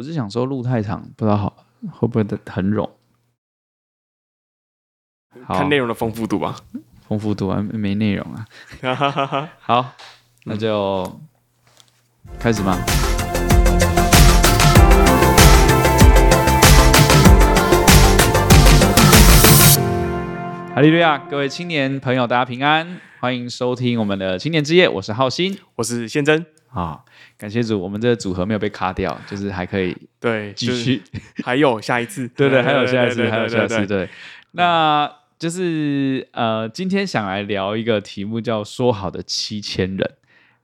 我是想说路太长，不知道好会不会很冗。看内容的丰富度吧，丰富度啊，没内容啊。好，那就、嗯、开始吧。哈利路亚，各位青年朋友，大家平安，欢迎收听我们的青年之夜。我是浩鑫，我是宪真。啊，感谢主，我们这个组合没有被卡掉，就是还可以对继续，还有下一次，对对，还有下一次，还有下一次，对。那就是呃，今天想来聊一个题目，叫“说好的七千人”，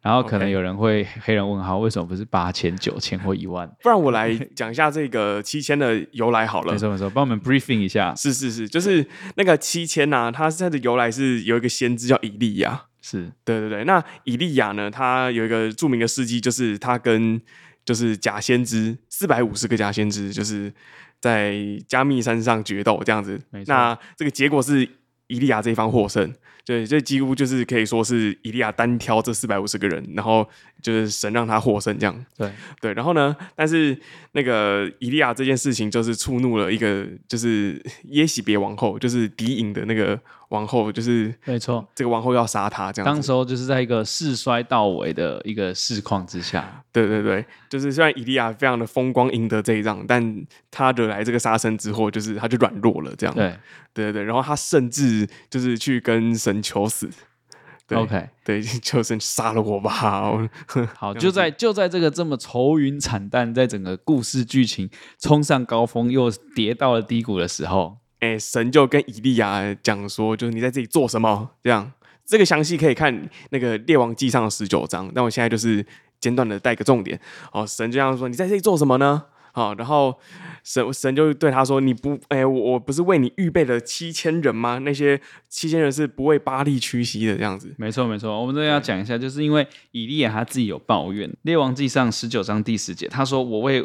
然后可能有人会黑人问号，为什么不是八千、九千或一万？不然我来讲一下这个七千的由来好了。没错没错，帮我们 briefing 一下。是是是，就是那个七千呐，它它的由来是有一个先知叫以利亚。是对对对，那以利亚呢，他有一个著名的事迹，就是他跟就是假先知四百五十个假先知，就是。在加密山上决斗这样子，那这个结果是以利亚这一方获胜。对，这几乎就是可以说是以利亚单挑这四百五十个人，然后就是神让他获胜这样。对对，然后呢，但是那个以利亚这件事情就是触怒了一个就是耶洗别王后，就是敌营的那个王后，就是没错，这个王后要杀他这样。当时候就是在一个势衰到尾的一个市况之下。对对对，就是虽然以利亚非常的风光赢得这一仗，但他惹来这个杀身之祸，就是他就软弱了这样。对对对，然后他甚至就是去跟神。求死对，OK，对，求神杀了我吧。好，就在就在这个这么愁云惨淡，在整个故事剧情冲上高峰又跌到了低谷的时候，哎、神就跟以利亚讲说，就是你在这里做什么？这样，这个详细可以看那个列王记上的十九章。但我现在就是简短的带个重点。哦，神就这样说，你在这里做什么呢？好，然后神神就对他说：“你不，哎，我我不是为你预备了七千人吗？那些七千人是不为巴力屈膝的，这样子。”没错，没错。我们这要讲一下，就是因为以利亚他自己有抱怨，《列王记上》十九章第十节，他说：“我为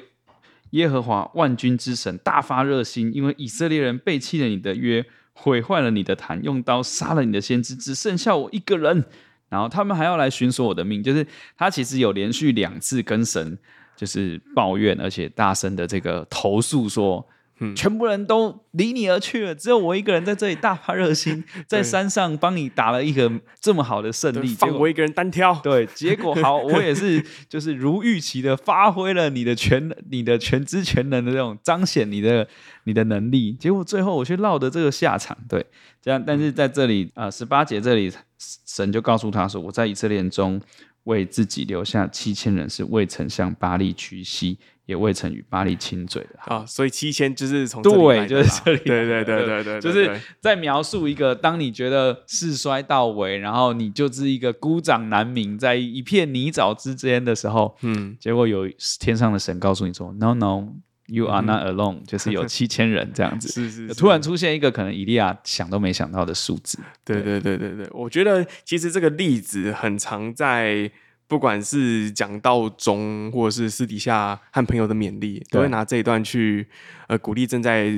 耶和华万军之神大发热心，因为以色列人背弃了你的约，毁坏了你的坛，用刀杀了你的先知，只剩下我一个人。然后他们还要来寻索我的命。”就是他其实有连续两次跟神。就是抱怨，而且大声的这个投诉说，嗯，全部人都离你而去了，只有我一个人在这里大发热心，在山上帮你打了一个这么好的胜利，放我一个人单挑。对，结果好，我也是就是如预期的发挥了你的全 你的全知全能的这种彰显你的你的能力，结果最后我却落得这个下场。对，这样，但是在这里啊，十八节这里，神就告诉他说，我在以色列中。为自己留下七千人，是未曾向巴利屈膝，也未曾与巴黎亲嘴的啊。所以七千就是从对，就是这里。对对对对对，就是在描述一个，当你觉得事衰到尾，然后你就是一个孤掌难鸣，在一片泥沼之间的时候，嗯，结果有天上的神告诉你说：“No No。” You are not alone，、嗯、就是有七千人这样子，是是，是，突然出现一个可能以利亚想都没想到的数字。对对对对对，我觉得其实这个例子很常在，不管是讲道中，或者是私底下和朋友的勉励，都会拿这一段去呃鼓励正在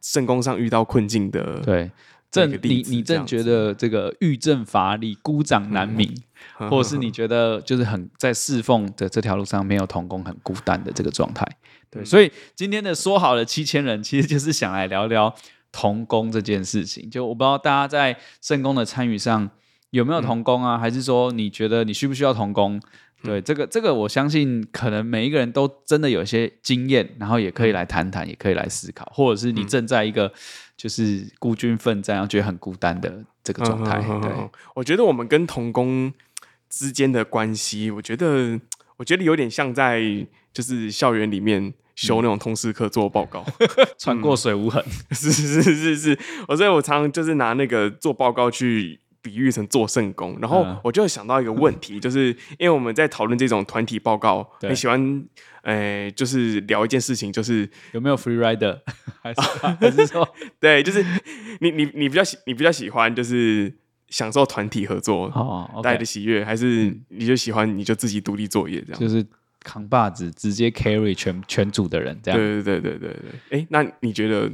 圣工上遇到困境的。对，正你你正觉得这个欲振乏力、孤掌难鸣，嗯、或者是你觉得就是很在侍奉的这条路上没有同工、很孤单的这个状态。对，所以今天的说好了七千人，其实就是想来聊聊同工这件事情。就我不知道大家在圣工的参与上有没有童工啊，嗯、还是说你觉得你需不需要童工？对，这个这个，我相信可能每一个人都真的有一些经验，然后也可以来谈谈，也可以来思考，或者是你正在一个就是孤军奋战，然后觉得很孤单的这个状态。嗯、对，我觉得我们跟童工之间的关系，我觉得我觉得有点像在就是校园里面。修那种通识课做报告，穿过水无痕，是是是是是，我所以我常常就是拿那个做报告去比喻成做圣工，然后我就想到一个问题，就是因为我们在讨论这种团体报告，很喜欢，诶，就是聊一件事情，就是有没有 free rider，还是还是说，对，就是你你你比较喜你比较喜欢就是享受团体合作带来的喜悦，还是你就喜欢你就自己独立作业这样，就是。扛把子直接 carry 全全组的人，这样。对对对对对对。哎、欸，那你觉得，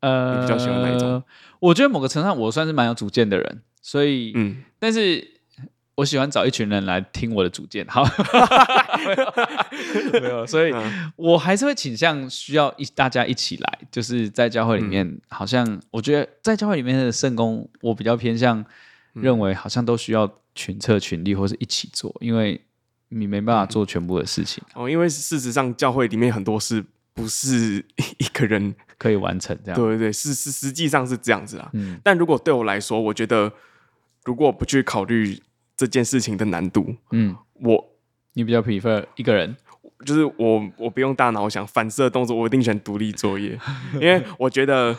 呃，你比较喜欢哪一种？我觉得某个程度上，我算是蛮有主见的人，所以，嗯，但是我喜欢找一群人来听我的主见，好，没有，所以我还是会倾向需要一大家一起来，就是在教会里面，嗯、好像我觉得在教会里面的圣工，我比较偏向认为好像都需要群策群力或是一起做，因为你没办法做全部的事情、嗯、哦，因为事实上教会里面很多事不是一个人可以完成这样，对对对，是是实际上是这样子啊，嗯，但如果对我来说，我觉得如果不去考虑。这件事情的难度，嗯，我你比较 prefer 一个人，就是我我不用大脑想反射动作，我一定选独立作业，因为我觉得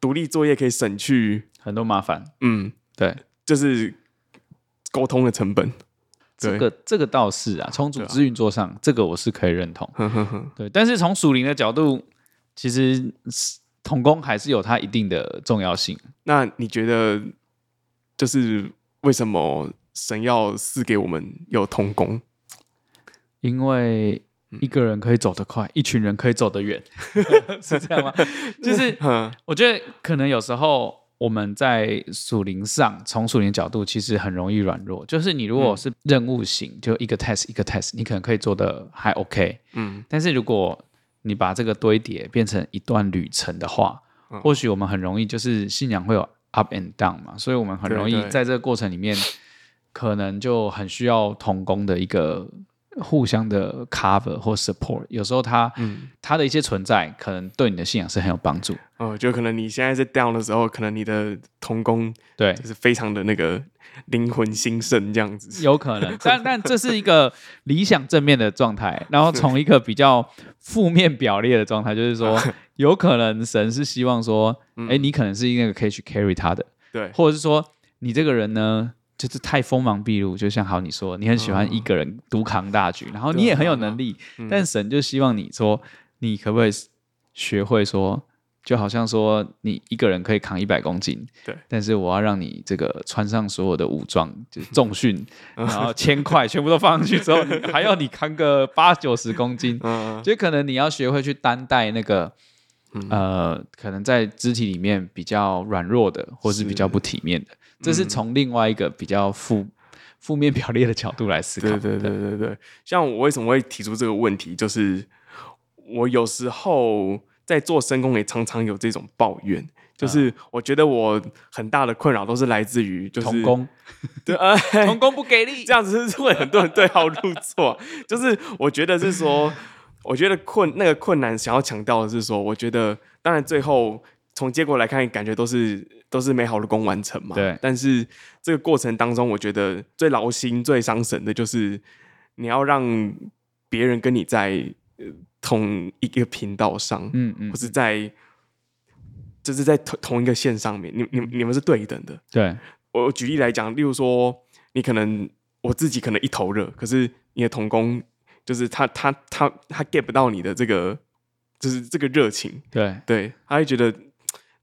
独立作业可以省去很多麻烦，嗯，对，就是沟通的成本，这个这个倒是啊，从组织运作上，啊、这个我是可以认同，呵呵呵对，但是从属灵的角度，其实同工还是有它一定的重要性。那你觉得，就是为什么？神要赐给我们有同工，因为一个人可以走得快，嗯、一群人可以走得远，是这样吗？就是，我觉得可能有时候我们在属灵上，从属灵角度，其实很容易软弱。就是你如果是任务型，就一个 test 一个 test，你可能可以做的还 OK，嗯。但是如果你把这个堆叠变成一段旅程的话，嗯、或许我们很容易就是信仰会有 up and down 嘛，所以我们很容易在这个过程里面。可能就很需要同工的一个互相的 cover 或 support，有时候他、嗯、他的一些存在，可能对你的信仰是很有帮助。哦，就可能你现在在 down 的时候，可能你的同工对，就是非常的那个灵魂兴盛这样子。有可能，但但这是一个理想正面的状态。然后从一个比较负面表列的状态，就是说，有可能神是希望说，哎、嗯，你可能是那个可以去 carry 他的，对，或者是说你这个人呢？就是太锋芒毕露，就像好你说，你很喜欢一个人独扛大局，然后你也很有能力，但神就希望你说，你可不可以学会说，就好像说你一个人可以扛一百公斤，对，但是我要让你这个穿上所有的武装，就是重训，然后铅块全部都放上去之后，还要你扛个八九十公斤，就可能你要学会去担待那个，呃，可能在肢体里面比较软弱的，或是比较不体面的。这是从另外一个比较负 负面表列的角度来思考。对对对对对，像我为什么会提出这个问题，就是我有时候在做深工也常常有这种抱怨，就是我觉得我很大的困扰都是来自于就是同工，对啊，同工不给力，这样子是会很多人对号入座。就是我觉得是说，我觉得困那个困难想要强调的是说，我觉得当然最后。从结果来看，感觉都是都是美好的工完成嘛。对。但是这个过程当中，我觉得最劳心、最伤神的就是你要让别人跟你在同一个频道上，嗯嗯，或是在就是在同同一个线上面，你你你们是对等的。对。我举例来讲，例如说，你可能我自己可能一头热，可是你的同工就是他他他他 get 不到你的这个就是这个热情。对对，他会觉得。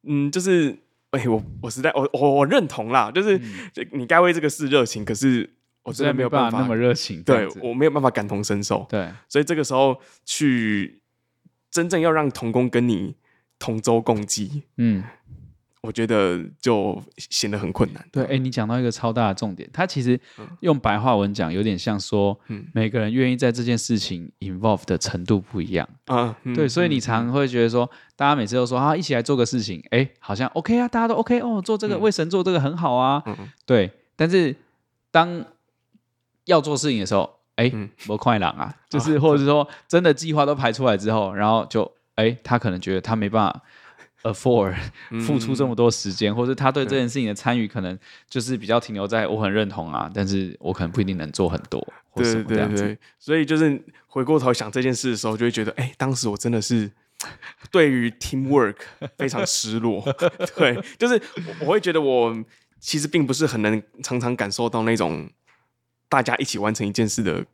嗯，就是，哎、欸，我我实在，我我我认同啦，就是、嗯、你该为这个事热情，可是我真的没有办法，办法那么热情，对我没有办法感同身受，对，所以这个时候去真正要让童工跟你同舟共济，嗯。我觉得就显得很困难。对，哎、欸，你讲到一个超大的重点，他其实用白话文讲，有点像说，嗯、每个人愿意在这件事情 involve 的程度不一样啊。嗯、对，所以你常会觉得说，大家每次都说啊，一起来做个事情，哎、欸，好像 OK 啊，大家都 OK 哦，做这个、嗯、为神做这个很好啊。嗯、对，但是当要做事情的时候，哎、欸，不快朗啊，就是或者是说，真的计划都排出来之后，然后就，哎、欸，他可能觉得他没办法。Afford 付出这么多时间，嗯、或者他对这件事情的参与，可能就是比较停留在我很认同啊，但是我可能不一定能做很多，或什么这样子。对对对，所以就是回过头想这件事的时候，就会觉得，哎、欸，当时我真的是对于 teamwork 非常失落。对，就是我会觉得我其实并不是很能常常感受到那种大家一起完成一件事的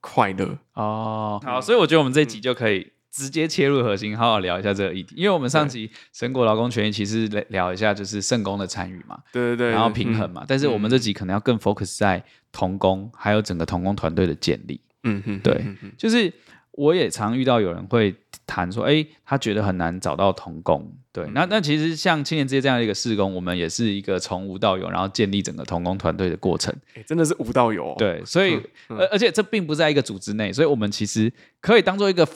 快乐。哦，好，所以我觉得我们这一集就可以、嗯。直接切入核心，好好聊一下这个议题。因为我们上集神国劳工权益其实聊一下就是圣工的参与嘛，对对对，然后平衡嘛。嗯、但是我们这集可能要更 focus 在童工，还有整个童工团队的建立。嗯哼，对，就是我也常遇到有人会谈说，哎，他觉得很难找到童工。对，嗯、那那其实像青年之夜这样的一个事工，我们也是一个从无到有，然后建立整个童工团队的过程。真的是无到有、哦。对，所以而、嗯、而且这并不在一个组织内，所以我们其实可以当做一个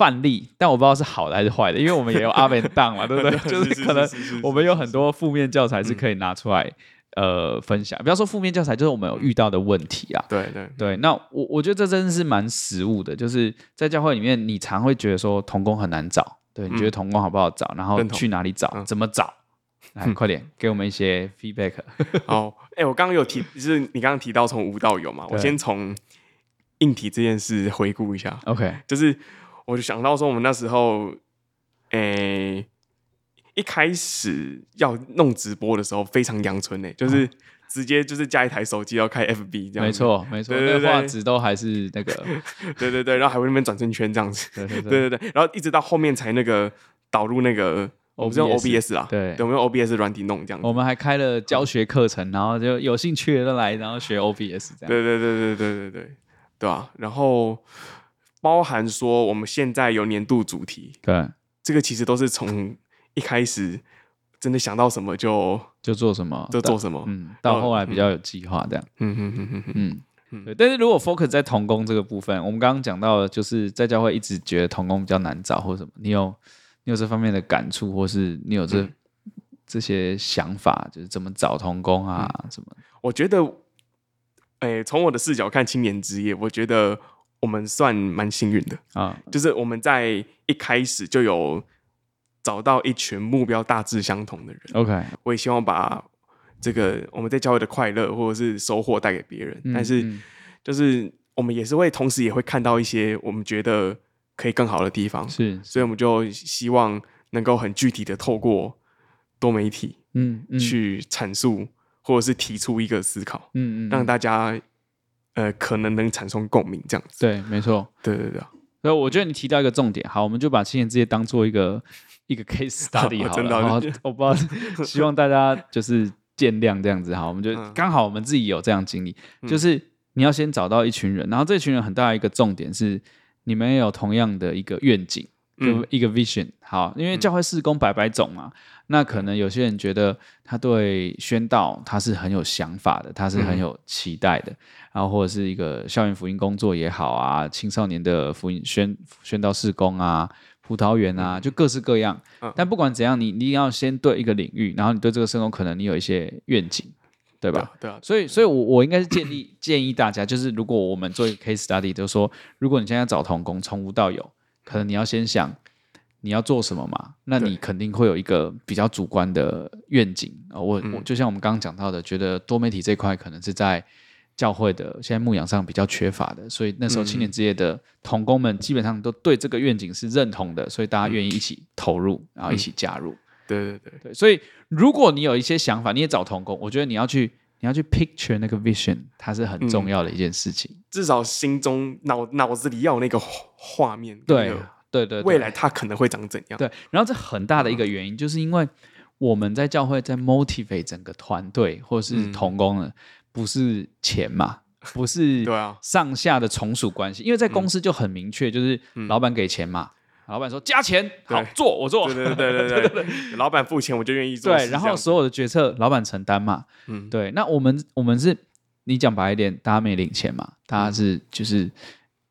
范例，但我不知道是好的还是坏的，因为我们也有 up and down 嘛，对不对？就是可能我们有很多负面教材是可以拿出来。呃，分享，不要说负面教材，就是我们有遇到的问题啊。对对对，那我我觉得这真的是蛮实务的，就是在教会里面，你常会觉得说童工很难找，对，你觉得童工好不好找？嗯、然后去哪里找？怎么找？来，嗯、快点给我们一些 feedback。好，哎，我刚刚有提，就是你刚刚提到从无到有嘛，我先从硬体这件事回顾一下。OK，就是我就想到说我们那时候诶一开始要弄直播的时候非常阳春呢就是直接就是加一台手机要开 fb 这样没错没错对对画质都还是那个 对对对然后还会那边转圈圈这样子对对对然后一直到后面才那个导入那个我们是用 obs 啊对我们用 obs 软体弄这样子我们还开了教学课程然后就有兴趣的来然后学 obs 这样。对对对对对对对对啊然后包含说我们现在有年度主题，对，这个其实都是从。一开始真的想到什么就就做什么，就做什么。嗯，到后来比较有计划这样。嗯嗯嗯嗯嗯但是如果 focus 在童工这个部分，我们刚刚讲到的就是在教会一直觉得童工比较难找，或者什么，你有你有这方面的感触，或是你有这、嗯、这些想法，就是怎么找童工啊、嗯、什么？我觉得，哎、欸，从我的视角看青年之夜，我觉得我们算蛮幸运的。啊，就是我们在一开始就有。找到一群目标大致相同的人，OK，我也希望把这个我们在教会的快乐或者是收获带给别人。嗯、但是，就是我们也是会同时也会看到一些我们觉得可以更好的地方，是，所以我们就希望能够很具体的透过多媒体，嗯，嗯去阐述或者是。提出一个思考，嗯，嗯，让大家呃可能能产生共鸣，这样子。对，没错，对对对。所以我觉得你提到一个重点，好，我们就把青年之夜当做一个一个 case study 好了。好，我不知道，希望大家就是见谅这样子。好，我们就刚好我们自己有这样经历，就是你要先找到一群人，然后这群人很大一个重点是你们也有同样的一个愿景，就一个 vision。好，因为教会事工百百种嘛。那可能有些人觉得他对宣道他是很有想法的，他是很有期待的，嗯、然后或者是一个校园福音工作也好啊，青少年的福音宣宣道事工啊，葡萄园啊，就各式各样。嗯、但不管怎样，你你要先对一个领域，然后你对这个事工可能你有一些愿景，对吧？对啊。对啊，所以，所以我我应该是建议建议大家，就是如果我们做一个 case study，就是说，如果你现在找童工，从无到有，可能你要先想。你要做什么嘛？那你肯定会有一个比较主观的愿景啊。对我我就像我们刚刚讲到的，觉得多媒体这块可能是在教会的现在牧养上比较缺乏的，所以那时候青年之夜的同工们基本上都对这个愿景是认同的，所以大家愿意一起投入，然后一起加入。对对对对，所以如果你有一些想法，你也找同工，我觉得你要去你要去 picture 那个 vision，它是很重要的一件事情。至少心中脑脑子里要有那个画面。对。对，对对，未来它可能会长怎样？对，然后这很大的一个原因，就是因为我们在教会在 motivate 整个团队或是同工呢，不是钱嘛，不是对啊，上下的从属关系，因为在公司就很明确，就是老板给钱嘛，老板说加钱，好做，我做，对对对对 对，老板付钱我就愿意做，对，然后所有的决策老板承担嘛，嗯，对，那我们我们是，你讲白一点，大家没领钱嘛，大家是就是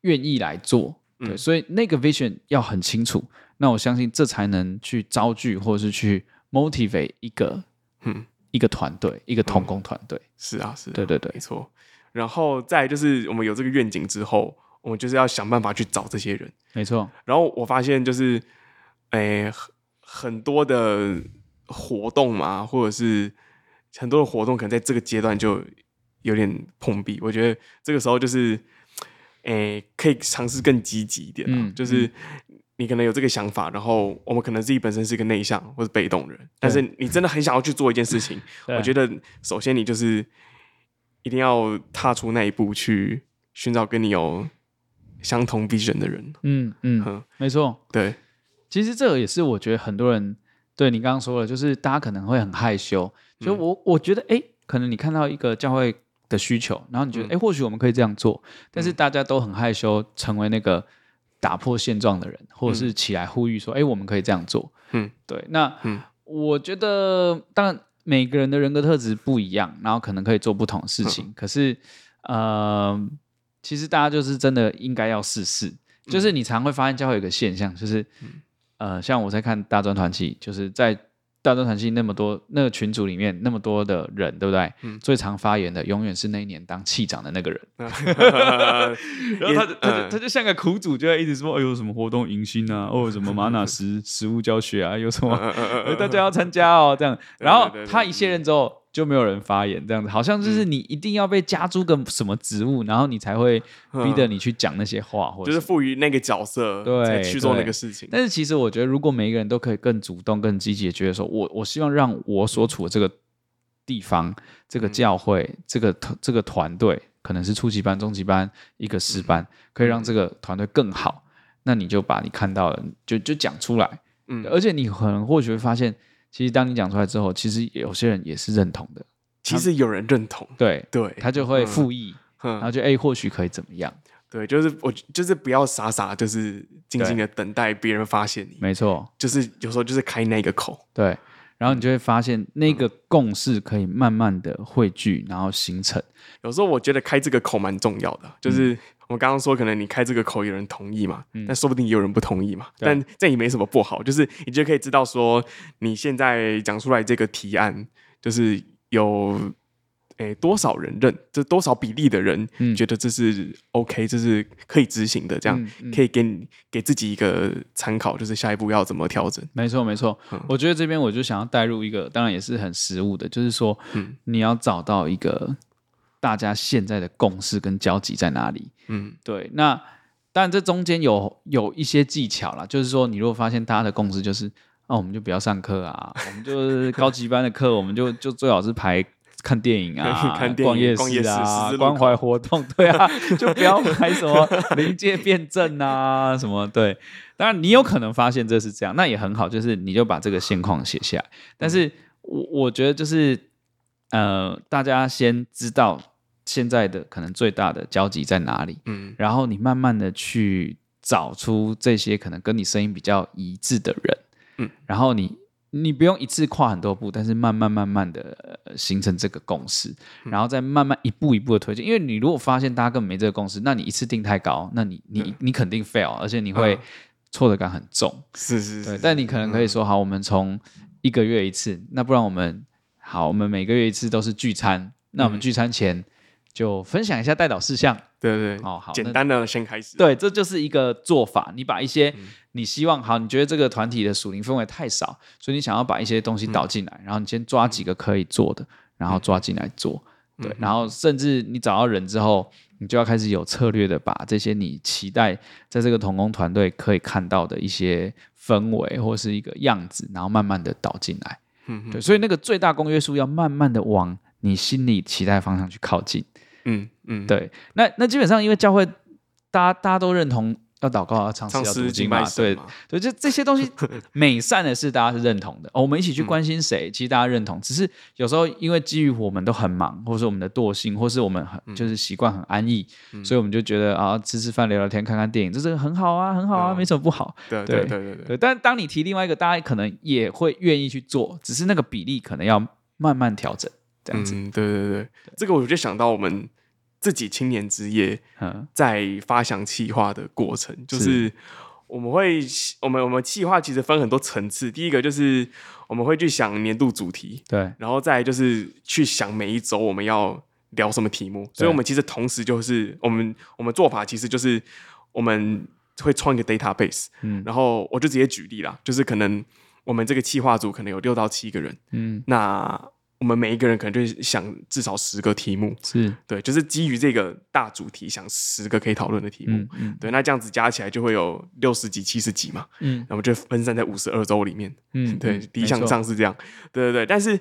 愿意来做。对，所以那个 vision 要很清楚，那我相信这才能去招聚或者是去 motivate 一个，嗯，一个团队，一个同工团队。是啊，是，对对对，没错。然后再就是我们有这个愿景之后，我们就是要想办法去找这些人。没错。然后我发现就是，诶，很多的活动嘛，或者是很多的活动，可能在这个阶段就有点碰壁。我觉得这个时候就是。诶，可以尝试更积极一点，嗯，就是你可能有这个想法，然后我们可能自己本身是一个内向或者被动的人，但是你真的很想要去做一件事情，我觉得首先你就是一定要踏出那一步，去寻找跟你有相同 vision 的人。嗯嗯，没错，对，其实这个也是我觉得很多人对你刚刚说的，就是大家可能会很害羞，就我我觉得，哎，可能你看到一个教会的需求，然后你觉得，哎、嗯，或许我们可以这样做，但是大家都很害羞，成为那个打破现状的人，或者是起来呼吁说，哎、嗯，我们可以这样做。嗯，对。那，嗯，我觉得，当然每个人的人格特质不一样，然后可能可以做不同的事情。嗯、可是，呃，其实大家就是真的应该要试试。就是你常会发现教会有一个现象，就是，嗯、呃，像我在看大专团契，就是在。大专团契那么多，那个群组里面那么多的人，对不对？嗯、最常发言的永远是那一年当气长的那个人。然后他，他就他就像个苦主，就在一直说：“哎呦，什么活动迎新啊？哦，什么玛瑙实实物教学啊？有什么？大家要参加哦。”这样，然后他一卸任之后。就没有人发言，这样子好像就是你一定要被加诸个什么职务，嗯、然后你才会逼着你去讲那些话，或者就是赋予那个角色，对，去做那个事情。但是其实我觉得，如果每一个人都可以更主动、更积极的觉得说，我我希望让我所处的这个地方、这个教会、嗯、这个这个团队，可能是初级班、中级班、一个师班，嗯、可以让这个团队更好，那你就把你看到的就就讲出来。嗯，而且你可能或许会发现。其实当你讲出来之后，其实有些人也是认同的。其实有人认同，对对，他就会附议，嗯、然后就哎，或许可以怎么样？对，就是我就是不要傻傻，就是静静的等待别人发现你。没错，就是有时候就是开那个口，对，然后你就会发现那个共识可以慢慢的汇聚，然后形成。有时候我觉得开这个口蛮重要的，就是。嗯我刚刚说，可能你开这个口有人同意嘛，嗯、但说不定也有人不同意嘛。但这也没什么不好，就是你就可以知道说，你现在讲出来这个提案，就是有诶多少人认，这多少比例的人觉得这是 OK，、嗯、这是可以执行的，这样、可以给你给自己一个参考，就是下一步要怎么调整。没错，没错。嗯、我觉得这边我就想要带入一个，当然也是很实务的，就是说，嗯、你要找到一个。大家现在的共识跟交集在哪里？嗯，对。那当然，这中间有有一些技巧啦，就是说，你如果发现大家的共识就是，那、啊、我们就不要上课啊，我们就是 高级班的课，我们就就最好是排看电影啊，看电影逛夜市啊，关怀活动，对啊，就不要排什么临界辩证啊，什么对。当然，你有可能发现这是这样，那也很好，就是你就把这个现况写下来。但是我我觉得就是，呃，大家先知道。现在的可能最大的交集在哪里？嗯，然后你慢慢的去找出这些可能跟你声音比较一致的人，嗯，然后你你不用一次跨很多步，但是慢慢慢慢的形成这个共识，嗯、然后再慢慢一步一步的推进。因为你如果发现大家根本没这个共识，那你一次定太高，那你你、嗯、你肯定 fail，而且你会挫折感很重。是是是，对。但你可能可以说，好，我们从一个月一次，那不然我们好，我们每个月一次都是聚餐，那我们聚餐前。就分享一下带导事项，对对，哦好，简单的先开始，对，这就是一个做法。你把一些你希望好，你觉得这个团体的属灵氛围太少，所以你想要把一些东西导进来，嗯、然后你先抓几个可以做的，然后抓进来做，嗯、对，然后甚至你找到人之后，你就要开始有策略的把这些你期待在这个同工团队可以看到的一些氛围或是一个样子，然后慢慢的导进来，对，所以那个最大公约数要慢慢的往你心里期待方向去靠近。嗯嗯，对，那那基本上因为教会，大家大家都认同要祷告、要唱诗、要读经嘛，对对，就这些东西 美善的事，大家是认同的。哦，我们一起去关心谁，其实大家认同。只是有时候因为基于我们都很忙，或是我们的惰性，或是我们很就是习惯很安逸，所以我们就觉得啊，吃吃饭、聊聊天、看看电影，这是很好啊，很好啊，没什么不好。对对对对对。但当你提另外一个，大家可能也会愿意去做，只是那个比例可能要慢慢调整。这样子，嗯，对对对，这个我就想到我们自己青年之夜在发想企划的过程，嗯、就是我们会，我们我们企划其实分很多层次。第一个就是我们会去想年度主题，对，然后再就是去想每一周我们要聊什么题目。所以，我们其实同时就是我们我们做法其实就是我们会创一个 database，嗯，然后我就直接举例啦，就是可能我们这个企划组可能有六到七个人，嗯，那。我们每一个人可能就想至少十个题目，是。对，就是基于这个大主题，想十个可以讨论的题目，嗯嗯、对，那这样子加起来就会有六十几、七十几嘛，嗯，那么就分散在五十二周里面，嗯，对，理想上是这样，错。对对对。但是，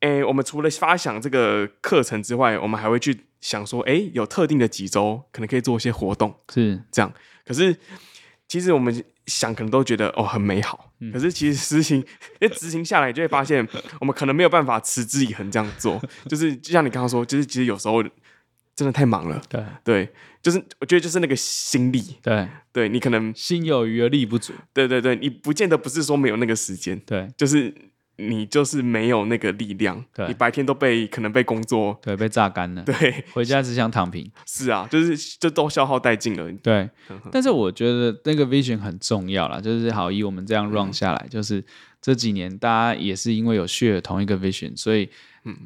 诶，我们除了发想这个课程之外，我们还会去想说，诶，有特定的几周可能可以做一些活动，是。这样。可是其实我们想可能都觉得哦很美好，嗯、可是其实执行，因为执行下来就会发现，我们可能没有办法持之以恒这样做。就是就像你刚刚说，就是其实有时候真的太忙了。对对，就是我觉得就是那个心力。对对，你可能心有余而力不足。对对对，你不见得不是说没有那个时间。对，就是。你就是没有那个力量，对，你白天都被可能被工作对被榨干了，对，回家只想躺平。是啊，就是这都消耗殆尽了。对，但是我觉得那个 vision 很重要啦，就是好以我们这样 run 下来，嗯、就是这几年大家也是因为有 share 同一个 vision，所以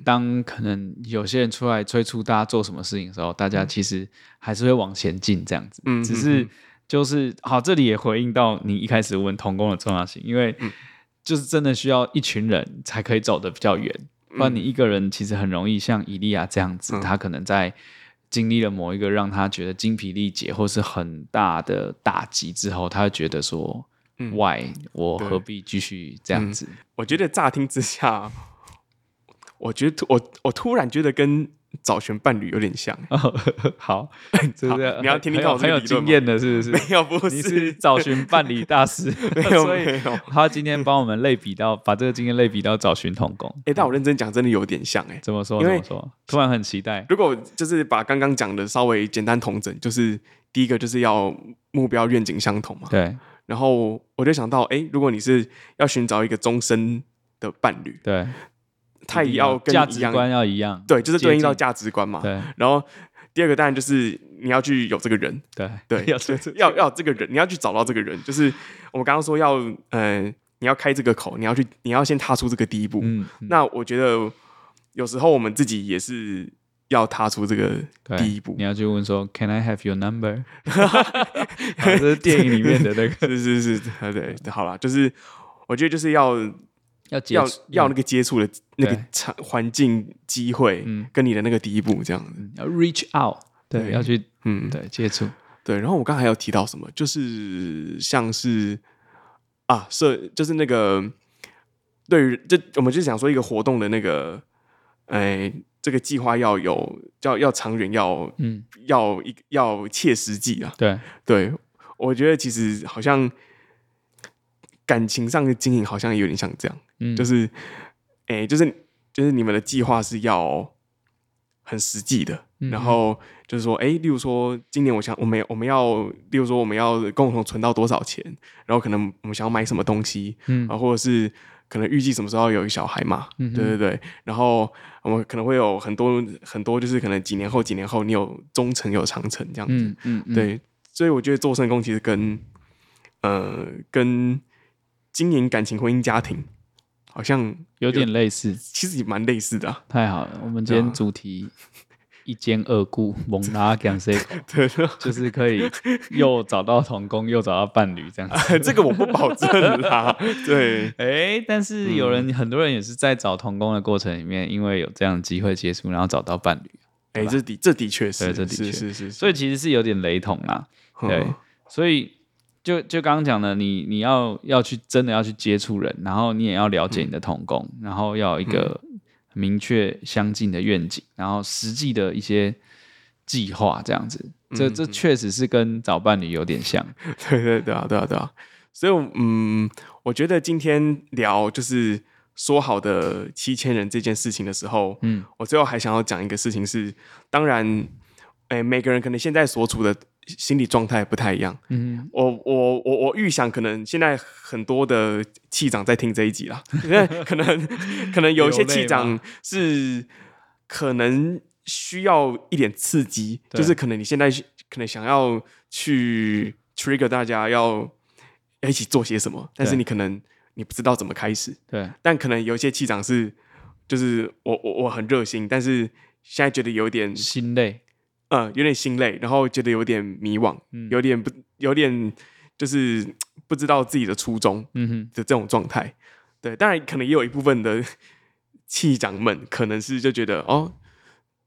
当可能有些人出来催促大家做什么事情的时候，大家其实还是会往前进这样子。嗯，只是就是好，这里也回应到你一开始问童工的重要性，因为。嗯就是真的需要一群人才可以走得比较远，不然你一个人其实很容易像伊利亚这样子，嗯、他可能在经历了某一个让他觉得精疲力竭或是很大的打击之后，他会觉得说、嗯、：“Why？我何必继续这样子？”嗯、我觉得乍听之下，我觉得我我突然觉得跟。找寻伴侣有点像，好，你要听听看我很有经验的，是不是？没有，不是，你是找寻伴侣大师，没有，没有。他今天帮我们类比到，把这个经验类比到找寻同工。哎，但我认真讲，真的有点像，哎，怎么说？怎么说？突然很期待。如果就是把刚刚讲的稍微简单统整，就是第一个就是要目标愿景相同嘛，对。然后我就想到，哎，如果你是要寻找一个终身的伴侣，对。他也要跟价值观要一样，对，就是对应到价值观嘛。对。然后第二个当然就是你要去有这个人，对对，要要要这个人，你要去找到这个人。就是我们刚刚说要，呃，你要开这个口，你要去，你要先踏出这个第一步。嗯。那我觉得有时候我们自己也是要踏出这个第一步。你要去问说，Can I have your number？这是电影里面的那个，是是是，对，好了，就是我觉得就是要。要要要那个接触的那个场环境机会，跟你的那个第一步这样子，要 reach out，对，要去嗯，对，接触，对。然后我刚才还有提到什么，就是像是啊，社就是那个对于这，我们就想说一个活动的那个，哎，这个计划要有要要长远，要嗯，要一要切实际啊。对。对，我觉得其实好像感情上的经营好像也有点像这样。嗯，就是，哎、欸，就是就是你们的计划是要很实际的，嗯、然后就是说，哎、欸，例如说今年我想我们我们要，例如说我们要共同存到多少钱，然后可能我们想要买什么东西，嗯，啊，或者是可能预计什么时候有一个小孩嘛，嗯，对对对，然后我们可能会有很多很多，就是可能几年后几年后你有中程有长程这样子，嗯嗯，嗯。对，所以我觉得做圣工其实跟呃跟经营感情、婚姻、家庭。好像有点类似，其实也蛮类似的、啊。太好了，我们今天主题一兼二顾，蒙拉讲谁？对，就是可以又找到同工，又找到伴侣这样子。这个我不保证啦。对，哎、欸，但是有人，嗯、很多人也是在找同工的过程里面，因为有这样的机会接触，然后找到伴侣。哎、欸，这的这的确是，对这的确是，是，是，所以其实是有点雷同啦。对，嗯、所以。就就刚刚讲的，你你要要去真的要去接触人，然后你也要了解你的同工，嗯、然后要有一个明确相近的愿景，然后实际的一些计划，这样子，这这确实是跟找伴侣有点像。对对对啊，对啊对啊。所以嗯，我觉得今天聊就是说好的七千人这件事情的时候，嗯，我最后还想要讲一个事情是，当然，哎，每个人可能现在所处的。心理状态不太一样。嗯，我我我我预想，可能现在很多的气长在听这一集啦，因 为可能可能有一些气长是可能需要一点刺激，就是可能你现在可能想要去 trigger 大家要一起做些什么，但是你可能你不知道怎么开始。对，但可能有一些气长是，就是我我我很热心，但是现在觉得有点心累。嗯，有点心累，然后觉得有点迷惘，嗯、有点不，有点就是不知道自己的初衷嗯哼的这种状态。嗯、对，当然可能也有一部分的气长们可能是就觉得哦，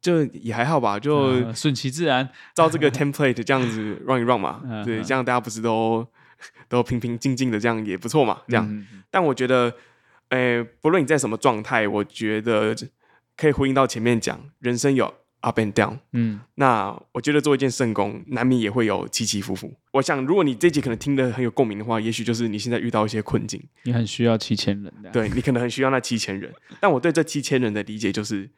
就也还好吧，就顺其自然，照这个 template 这样子 run 一 run 嘛。对，这样大家不是都都平平静静的这样也不错嘛。这样，嗯、但我觉得，诶、欸，不论你在什么状态，我觉得可以呼应到前面讲，人生有。Up and down，嗯，那我觉得做一件圣工，难免也会有起起伏伏。我想，如果你这集可能听得很有共鸣的话，也许就是你现在遇到一些困境，你很需要七千人的，对，你可能很需要那七千人。但我对这七千人的理解就是，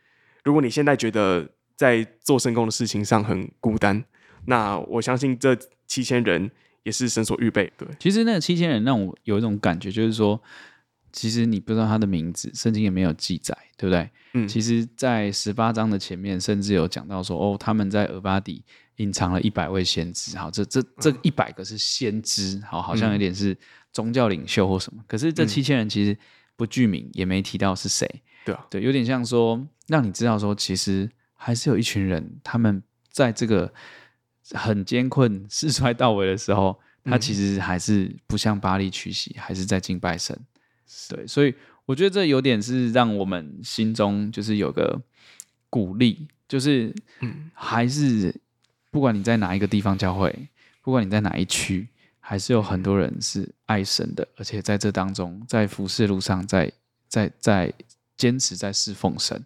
如果你现在觉得在做圣工的事情上很孤单，那我相信这七千人也是神所预备。对，其实那个七千人让我有一种感觉，就是说。其实你不知道他的名字，圣经也没有记载，对不对？嗯，其实，在十八章的前面，甚至有讲到说，哦，他们在俄巴底隐藏了一百位先知。好，这这这一百个是先知，好，好像有点是宗教领袖或什么。可是这七千人其实不具名，也没提到是谁。对啊，对，有点像说，让你知道说，其实还是有一群人，他们在这个很艰困、势衰到尾的时候，他其实还是不向巴力屈膝，还是在敬拜神。对，所以我觉得这有点是让我们心中就是有个鼓励，就是还是不管你在哪一个地方教会，不管你在哪一区，还是有很多人是爱神的，而且在这当中，在服侍路上，在在在坚持在侍奉神。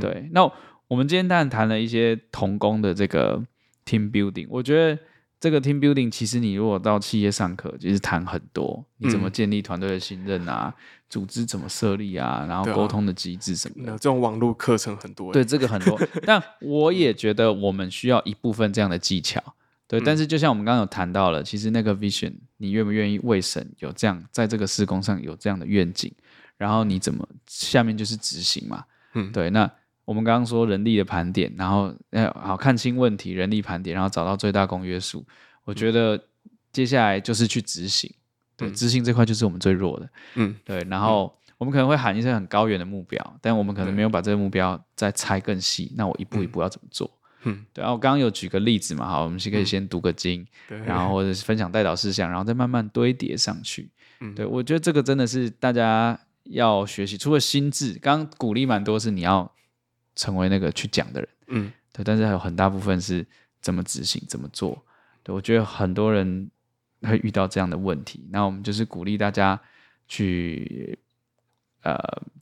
对，那我们今天当然谈了一些童工的这个 team building，我觉得。这个 team building 其实你如果到企业上课，其实谈很多，你怎么建立团队的信任啊，嗯、组织怎么设立啊，然后沟通的机制什么的。这种网络课程很多。对，这个很多。但我也觉得我们需要一部分这样的技巧。对，嗯、但是就像我们刚刚有谈到了，其实那个 vision，你愿不愿意为神有这样，在这个施工上有这样的愿景，然后你怎么下面就是执行嘛？嗯，对，那。我们刚刚说人力的盘点，然后呃，好看清问题，人力盘点，然后找到最大公约数。我觉得接下来就是去执行，对，执行这块就是我们最弱的，嗯，对。然后我们可能会喊一些很高远的目标，但我们可能没有把这个目标再拆更细。那我一步一步要怎么做？嗯，对。然后我刚刚有举个例子嘛，好，我们是可以先读个经，对，然后或者是分享代导事项，然后再慢慢堆叠上去。嗯，对，我觉得这个真的是大家要学习。除了心智，刚刚鼓励蛮多是你要。成为那个去讲的人，嗯，对，但是还有很大部分是怎么执行、怎么做。对，我觉得很多人会遇到这样的问题。那我们就是鼓励大家去呃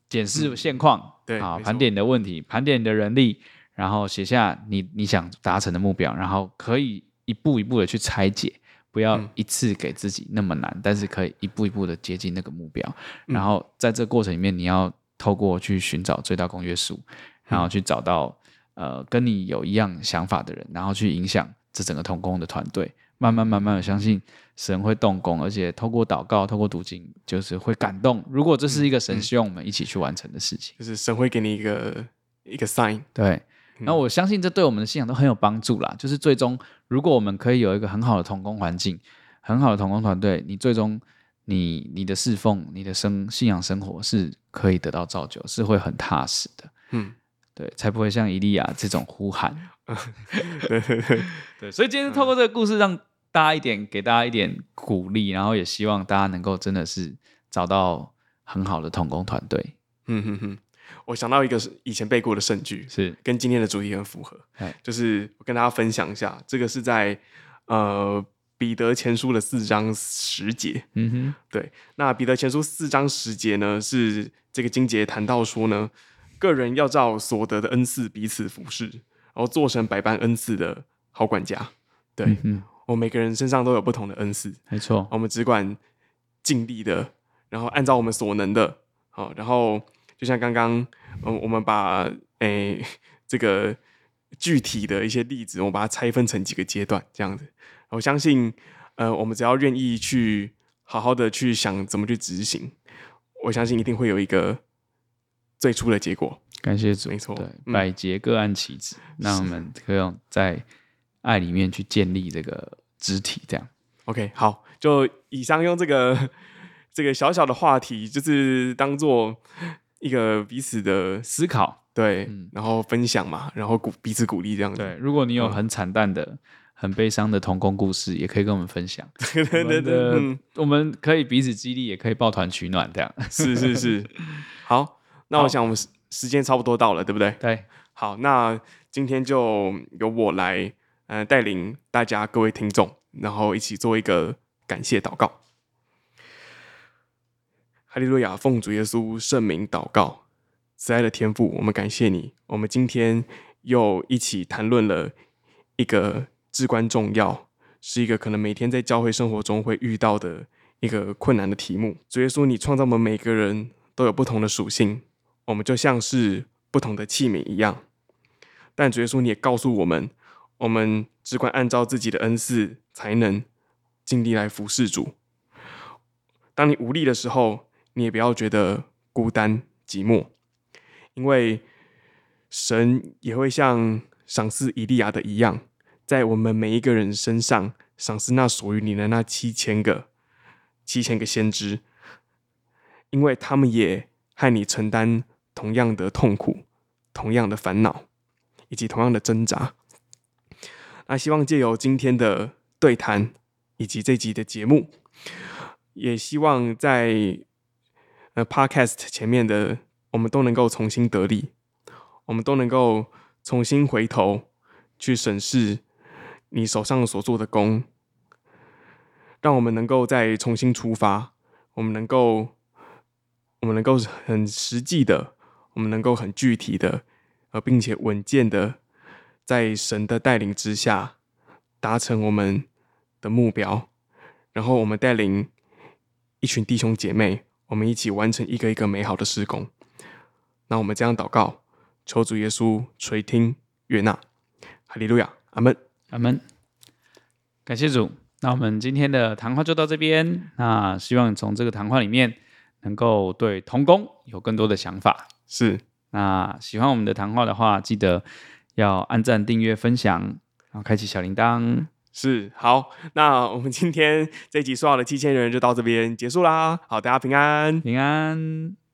检视现况，嗯、对啊，盘点你的问题，盘点你的人力，然后写下你你想达成的目标，然后可以一步一步的去拆解，不要一次给自己那么难，嗯、但是可以一步一步的接近那个目标。然后在这个过程里面，你要透过去寻找最大公约数。然后去找到呃跟你有一样想法的人，然后去影响这整个同工的团队，慢慢慢慢的相信神会动工，而且透过祷告、透过读经，就是会感动。如果这是一个神希望我们一起去完成的事情，就是神会给你一个一个 sign。对，那我相信这对我们的信仰都很有帮助啦。就是最终，如果我们可以有一个很好的同工环境，很好的同工团队，你最终你你的侍奉、你的生信仰生活是可以得到造就，是会很踏实的。嗯。对，才不会像伊利亚这种呼喊。对对对对，所以今天透过这个故事，让大家一点，给大家一点鼓励，然后也希望大家能够真的是找到很好的同工团队。嗯哼哼，我想到一个是以前背过的圣句，是跟今天的主题很符合。就是我跟大家分享一下，这个是在呃彼得前书的四章十节。嗯哼，对，那彼得前书四章十节呢，是这个经节谈到说呢。个人要照所得的恩赐彼此服侍，然后做成百般恩赐的好管家。对，嗯嗯，我每个人身上都有不同的恩赐，没错。我们只管尽力的，然后按照我们所能的，好，然后就像刚刚，嗯，我们把诶、欸、这个具体的一些例子，我们把它拆分成几个阶段，这样子。我相信，呃，我们只要愿意去好好的去想怎么去执行，我相信一定会有一个。最初的结果，感谢主，没错，对，百节各按其职，那、嗯、我们可以用在爱里面去建立这个肢体，这样。OK，好，就以上用这个 这个小小的话题，就是当做一个彼此的思考，对，嗯、然后分享嘛，然后鼓彼此鼓励这样子。对，如果你有很惨淡的、嗯、很悲伤的童工故事，也可以跟我们分享。对 对对，嗯、我们可以彼此激励，也可以抱团取暖，这样。是是是，好。那我想我们时时间差不多到了，对不对？对，好，那今天就由我来，呃，带领大家各位听众，然后一起做一个感谢祷告。哈利路亚，奉主耶稣圣名祷告，慈爱的天父，我们感谢你，我们今天又一起谈论了一个至关重要，是一个可能每天在教会生活中会遇到的一个困难的题目。主耶稣，你创造我们每个人都有不同的属性，我们就像是不同的器皿一样。但主耶稣，你也告诉我们，我们只管按照自己的恩赐才能尽力来服侍主。当你无力的时候，你也不要觉得孤单寂寞，因为神也会像赏赐以利亚的一样，在我们每一个人身上赏赐那属于你的那七千个七千个先知，因为他们也和你承担同样的痛苦、同样的烦恼以及同样的挣扎。那希望借由今天的对谈以及这集的节目。也希望在呃 Podcast 前面的我们都能够重新得力，我们都能够重新回头去审视你手上所做的工，让我们能够再重新出发，我们能够我们能够很实际的，我们能够很具体的，呃，并且稳健的，在神的带领之下达成我们的目标，然后我们带领。一群弟兄姐妹，我们一起完成一个一个美好的施工。那我们这样祷告，求主耶稣垂听悦纳，哈利路亚，阿门，阿门。感谢主。那我们今天的谈话就到这边。那希望从这个谈话里面，能够对童工有更多的想法。是。那喜欢我们的谈话的话，记得要按赞、订阅、分享，然后开启小铃铛。是，好，那我们今天这一集说好的七千人就到这边结束啦。好，大家平安，平安。